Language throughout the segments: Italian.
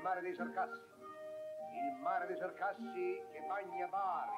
il mare dei Sarcassi. Il mare dei Sarcassi che bagna Bari.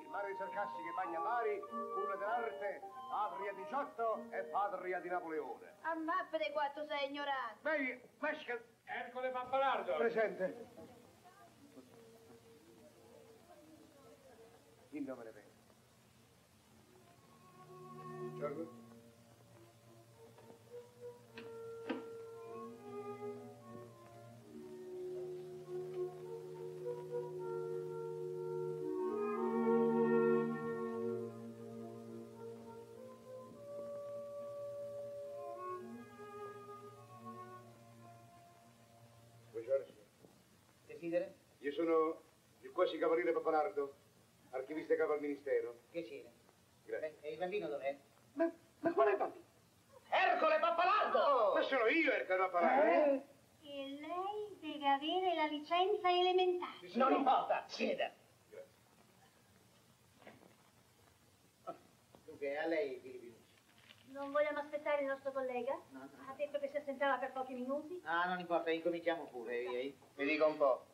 Il mare dei Sarcassi che bagna Bari, culla dell'arte, patria 18 e patria di Napoleone. Ammappa dei quattro sei ignorante. Beh, Mescal, Ercole Pappalardo. presente. Il nome ne venga. Buongiorno. Sono il quasi cavaliere Papalardo, archivista capo al ministero. Piacere. Grazie. Beh, e il bambino dov'è? Ma, ma qual è bambino? Ercole Pappalardo! Ma sono io il Papalardo. E lei deve avere la licenza elementare. Non importa, sieda. Dunque, a lei, Filipinucci. Non vogliamo aspettare il nostro collega? No, no. Ha detto che si assentava per pochi minuti. Ah, non importa, incominciamo pure. eh, eh. Mi dica un po',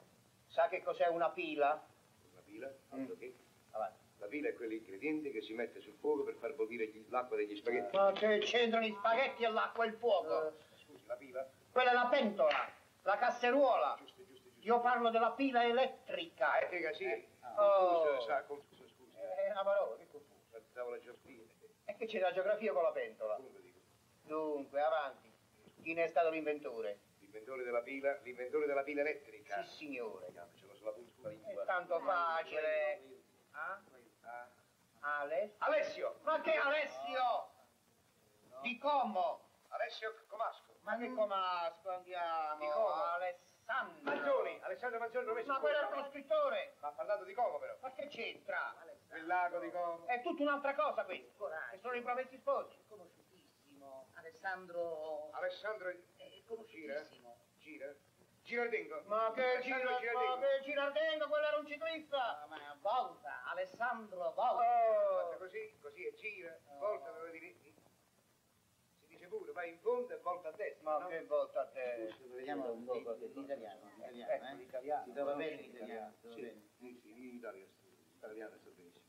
sa che cos'è una pila? Una pila? Altro che? Avanti. La pila è quell'ingrediente che si mette sul fuoco per far bollire gli- l'acqua degli spaghetti. Ma che c'entrano i spaghetti e l'acqua e il fuoco? Scusi, la pila? Quella è la pentola, la casseruola. Giusto, giusto, giusto. Io parlo della pila elettrica. Ah, elettrica, sì. Oh. Confuso, sa, confuso, scusi. È una parola, che confuso. Davo la geografia. E che c'è la geografia con la pentola? Appunto dico. Dunque, avanti. Chi ne è stato l'inventore? L'inventore della pila, l'inventore della pila elettrica. Sì, signore. Vediamocelo sulla punta sulla È lingua. tanto facile. Ah? Ah, Ale? Alessio! Ma che Alessio? Di Como? Alessio Comasco. Ma che comasco andiamo? Di Como. Alessandro. Mangioni, Alessandro Mangioni dove si Ma quello è tuo scrittore. Ma ha parlato di Como però. Ma che c'entra? Il lago di Como. È tutta un'altra cosa questo. E sono i promessi sposi. Conosciutissimo. Alessandro... Alessandro Conosciutissimo. gira. Girardengo. Ma che gira, ma che Girardengo, quello era un ciclista. Ah, ma Volta, Alessandro Volta. Oh. così, così e gira, volta dove dire. Si dice pure, vai in fondo e volta a destra. Ma no? che volta a te. Scusi, vediamo un po' l'italiano. l'italiano, Ecco, eh? l'italiano. Si trova bene si trova Sì, sì, in Italia, italiano sta benissimo.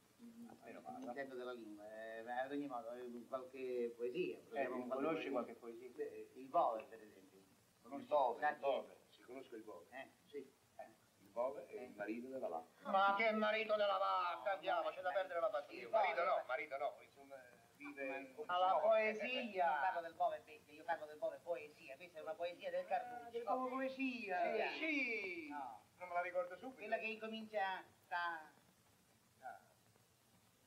Intendo della lingua, eh, ma ad ogni modo eh, qualche poesia. Eh, conosci qualche poesia? Beh, il Bove, per esempio. Il Bove, il? Bove. Si conosce il Bove. Eh, sì. Il Bove è il marito della vacca. Ma che marito della vacca, andiamo, c'è da perdere la partita. Il marito no, marito no, insomma, vive Alla Io poesia. parlo del Bove bestia, io parlo del Bove poesia. Questa è una poesia del Carducci. Come poesia? Sì. Sì. No. Non me la ricordo subito. Quella che incomincia sta...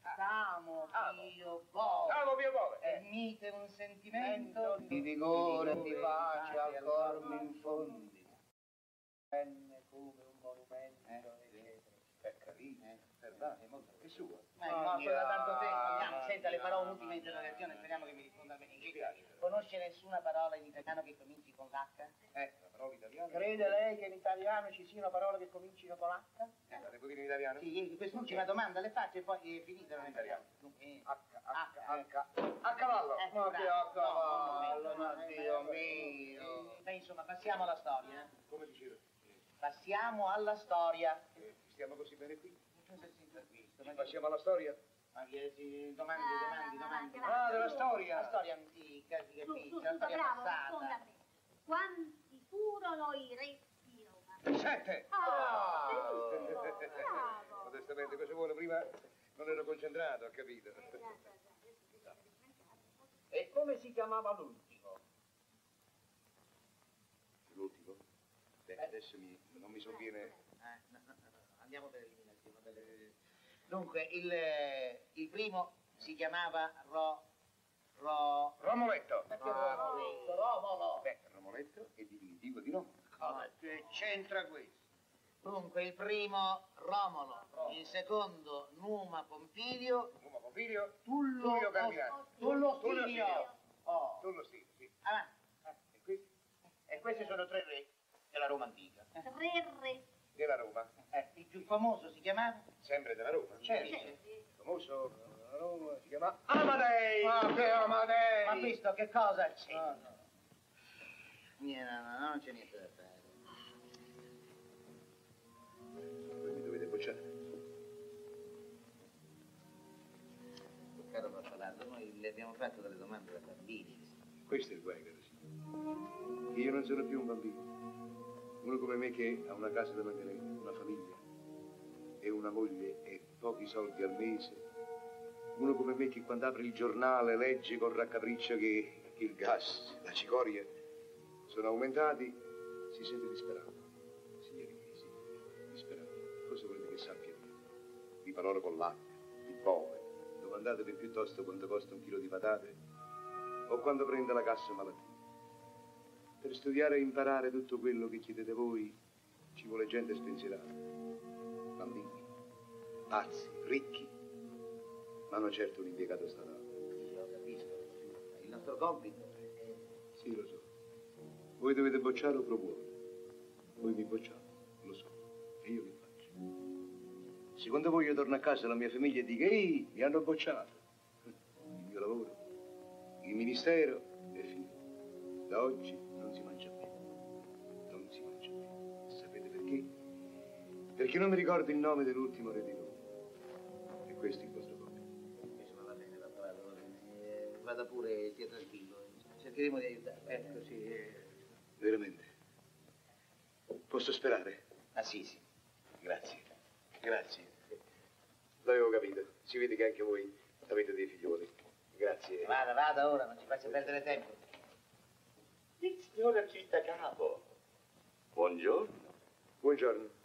Ah. Stamo, Amo. io, Bove. Amo mio Bove. E mite un sentimento di vigore e di pace al cor mi infondi. Venne come un monumento, Eh, eccetera. È carino. Eh. Verdad, è molto. È sua. Ma è morto da tanto tempo. Andiamo. Senta, le farò un'ultima interrogazione, speriamo che mi risponda però. Conosce nessuna parola in italiano che cominci con l'H? Eh, la parola italiana. Crede lei che in italiano ci siano parole che comincino con H? Eh, la devo dire in italiano? Sì, quest'ultima domanda le faccio e poi è finita in italiano. Eh, H, H, H, H. A cavallo. eh, Ma che a cavallo, ma Dio mio. eh, Beh, insomma, passiamo alla storia. eh. Come dicevo? Passiamo alla storia. Eh, stiamo così bene qui. Ma, Passiamo alla storia. ma che si domandi, domandi, domandi. Ah, della storia. La storia antica, si capisce, la storia bravo, passata. Quanti furono i re di Roma? Sette. Ah, Ah. benissimo, bravo. Modestamente, cosa vuole? Prima non ero concentrato, ho capito. E come si chiamava l'ultimo? L'ultimo? Beh, adesso mi- non mi sovviene. Eh, andiamo per eliminazione. Dunque, il, eh, il primo si chiamava Ro... Ro... Romoletto. Perché Romolo? Romolo. Beh, Romoletto è diminutivo di Roma. Cosa che c'entra questo? Dunque, il primo Romolo, il secondo Numa Pompilio, Numa Pompilio, Tullo... Tullio Cardinale. Tullo Tullio Stilio. Oh, Tullo Stilio, sì. avanti. E questi? E questi sono tre re della Roma antica. Tre re. Della Roma. Eh, il più famoso si chiamava? Sempre della Roma. Certo. Il famoso della Roma si chiama Amadei! Ma che Amadei! Ma visto che cosa c'è? No, no. Niente, no, no, non c'è niente da fare. Voi mi dovete bocciare. Caro Pappalardo, noi le abbiamo fatto delle domande da bambini. Questo è il guai, caro signore. Io non sono più un bambino. Uno come me che ha una casa da mantenere, una famiglia, e una moglie e pochi soldi al mese. Uno come me che quando apre il giornale legge con raccapriccio che il gas, la cicoria sono aumentati, si sente disperato. Signori miei, sì, disperato. Cosa volete che sappia io? Vi parlo con l'acqua, di bove. Domandatevi piuttosto quanto costa un chilo di patate o quando prende la cassa malattia. Per studiare e imparare tutto quello che chiedete voi ci vuole gente spensierata. Bambini, pazzi, ricchi, ma non certo un impiegato statale. Io capisco, il nostro compito. Sì, lo so. Voi dovete bocciare o promuovere. Voi mi bocciate, lo so. E io che faccio? Secondo voi io torno a casa alla mia famiglia e dico, ehi, mi hanno bocciato. Il mio lavoro, il ministero è finito. Da oggi Perché non mi ricordo il nome dell'ultimo re di Roma. E questo è il vostro compito. Insomma, va bene, va bene, va bene. Eh, Vada pure, stia tranquillo. Cercheremo di aiutarlo. Ecco, sì. eh, Veramente. Posso sperare? Ah sì, sì. Grazie. Grazie. L'avevo capito. Si vede che anche voi avete dei figlioli. Grazie. Vada, vada ora, non ci faccia perdere tempo. Il signor archivista capo. Buongiorno. Buongiorno.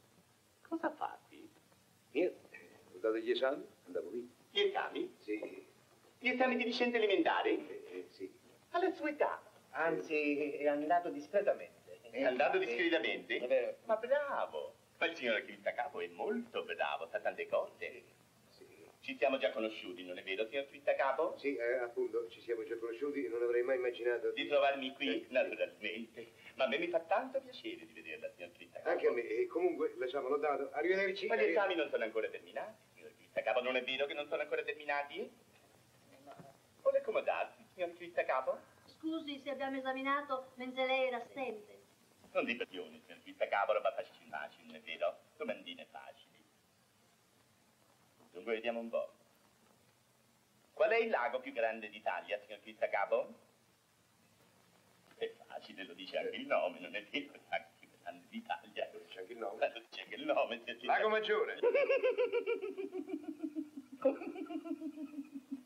Cosa fa qui? Niente. Ho dato gli esami, andavo qui. Gli esami? Sì. Gli esami di licenza elementare? Eh, eh, sì. Alla sua età. Anzi, è andato discretamente. È andato Sì. discretamente? È vero. Ma bravo. Ma il signor archivista capo è molto bravo, sa tante cose. Ci siamo già conosciuti, non è vero, signor archivista capo? sì eh, appunto, ci siamo già conosciuti e non avrei mai immaginato Di trovarmi qui, naturalmente. Ma a me mi fa tanto piacere di vederla, signor archivista capo. Anche a me. E comunque, l'esame l'ho dato. Arrivederci. Ma gli esami non sono ancora terminati, signor archivista capo. Non è vero che non sono ancora terminati? Vuole accomodarsi, signor archivista capo? Scusi se abbiamo esaminato mentre lei era assente. Non di passione, signor archivista capo, roba facile facile, non è vero? Domandine facili. Dunque vediamo un po'. Qual è il lago più grande d'Italia, signor archivista capo? È facile, lo dice anche il nome, non è vero? Il lago più grande d'Italia. C'è anche il nome. Lo dice anche il nome, Lago Maggiore.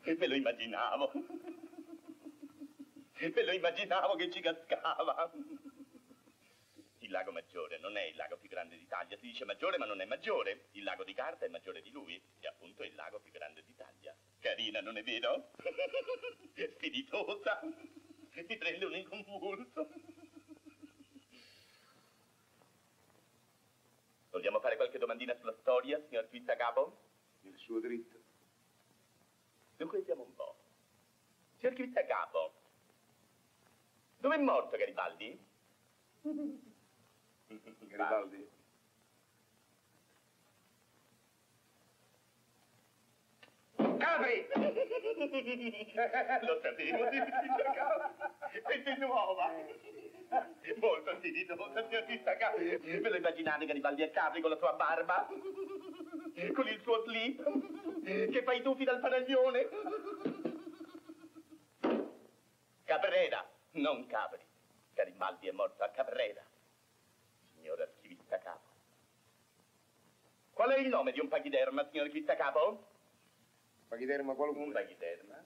Me lo immaginavo. Me lo immaginavo che ci cascava. Il lago Maggiore non è il lago più grande d'Italia. Si dice maggiore, ma non è maggiore. Il lago di carta è maggiore di lui. E appunto è il lago più grande d'Italia. Carina, non è vero? Spiritosa. Mi prende un inconvulso. Vogliamo fare qualche domandina sulla storia, signor Twista Capo? Il suo diritto. Dunque vediamo un po'. Signor Capo, dove è morto Garibaldi? Garibaldi. Capri! Lo sapevo, Chivita Capo. Questa è nuova. Molto spiritosa, signor Chivita Capo. Ve lo immaginate Garibaldi a Capri con la sua barba? Con il suo slip? Che fa i tuffi dal panaglione? Caprera, non Capri. Garibaldi è morto a Caprera. Signor archivista capo. Qual è il nome di un paghiderma, signor archivista capo? Paghiderma Un qualunque. paghiderma.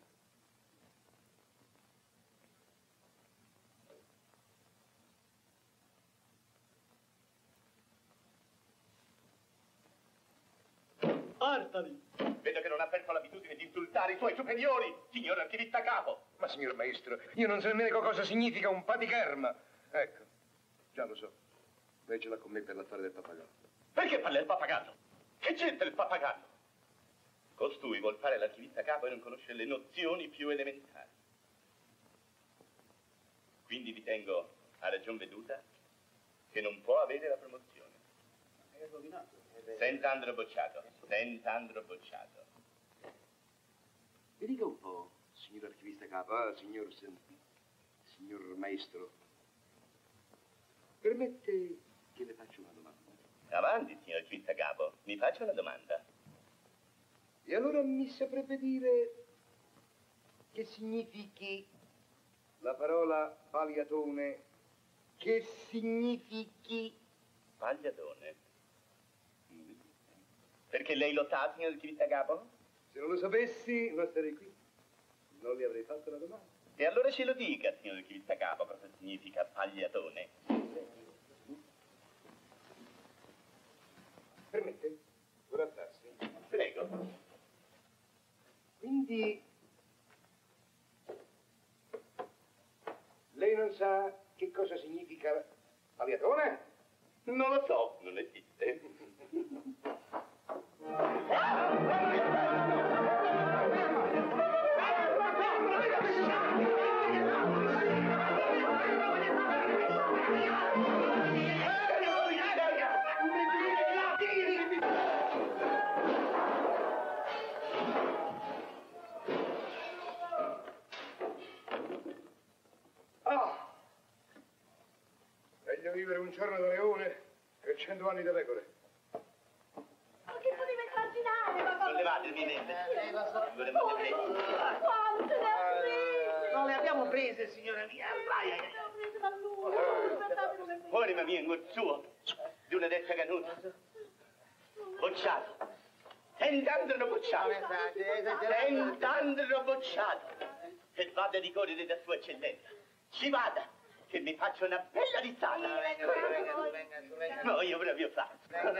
Artali! Vedo che non ha perso l'abitudine di insultare i suoi superiori, signor archivista capo. Ma signor maestro, io non so nemmeno cosa significa un paticherma. Ecco, già lo so. Lei ce l'ha con me per l'affare del pappagallo. Perché parla il pappagallo? Che c'entra il pappagallo? Costui vuol fare l'archivista capo e non conosce le nozioni più elementari. Quindi ritengo, a ragion veduta, che non può avere la promozione. È rovinato. Sent'andro bocciato, sent'andro bocciato. Mi dica un po', signor archivista capo, ah, signor, signor maestro. Permette che le faccia una domanda? Avanti, signor archivista capo, mi faccia una domanda. E allora mi saprebbe dire che significhi, La parola pagliatone che significhi, Pagliatone. Perché lei lo sa, signor Civitacapo? Se non lo sapessi, non starei qui. Non le avrei fatto la domanda. E allora ce lo dica, signor Civitacapo, cosa significa pagliatone. Permette? Guardarsi. Prego. Quindi lei non sa che cosa significa pagliatone? Non lo so, non esiste. Ah! un giorno da leone che cento anni da pecore. Ma che poteva immaginare, papà? Sollevatevi. Eh, lo so. Volevo vedere. Quante ne ha prese? non le abbiamo prese, signora mia, vai, ai, ai. Le ho prese da lui. Fuori, ma mia, un suo, di una detta canuta. Bocciato. Tentandolo bocciato. Tentandolo bocciato. E vada di correre da sua eccellenza. Ci vada, che mi faccia una bella risata. Venga, venga, venga, venga. No, io proprio faccio.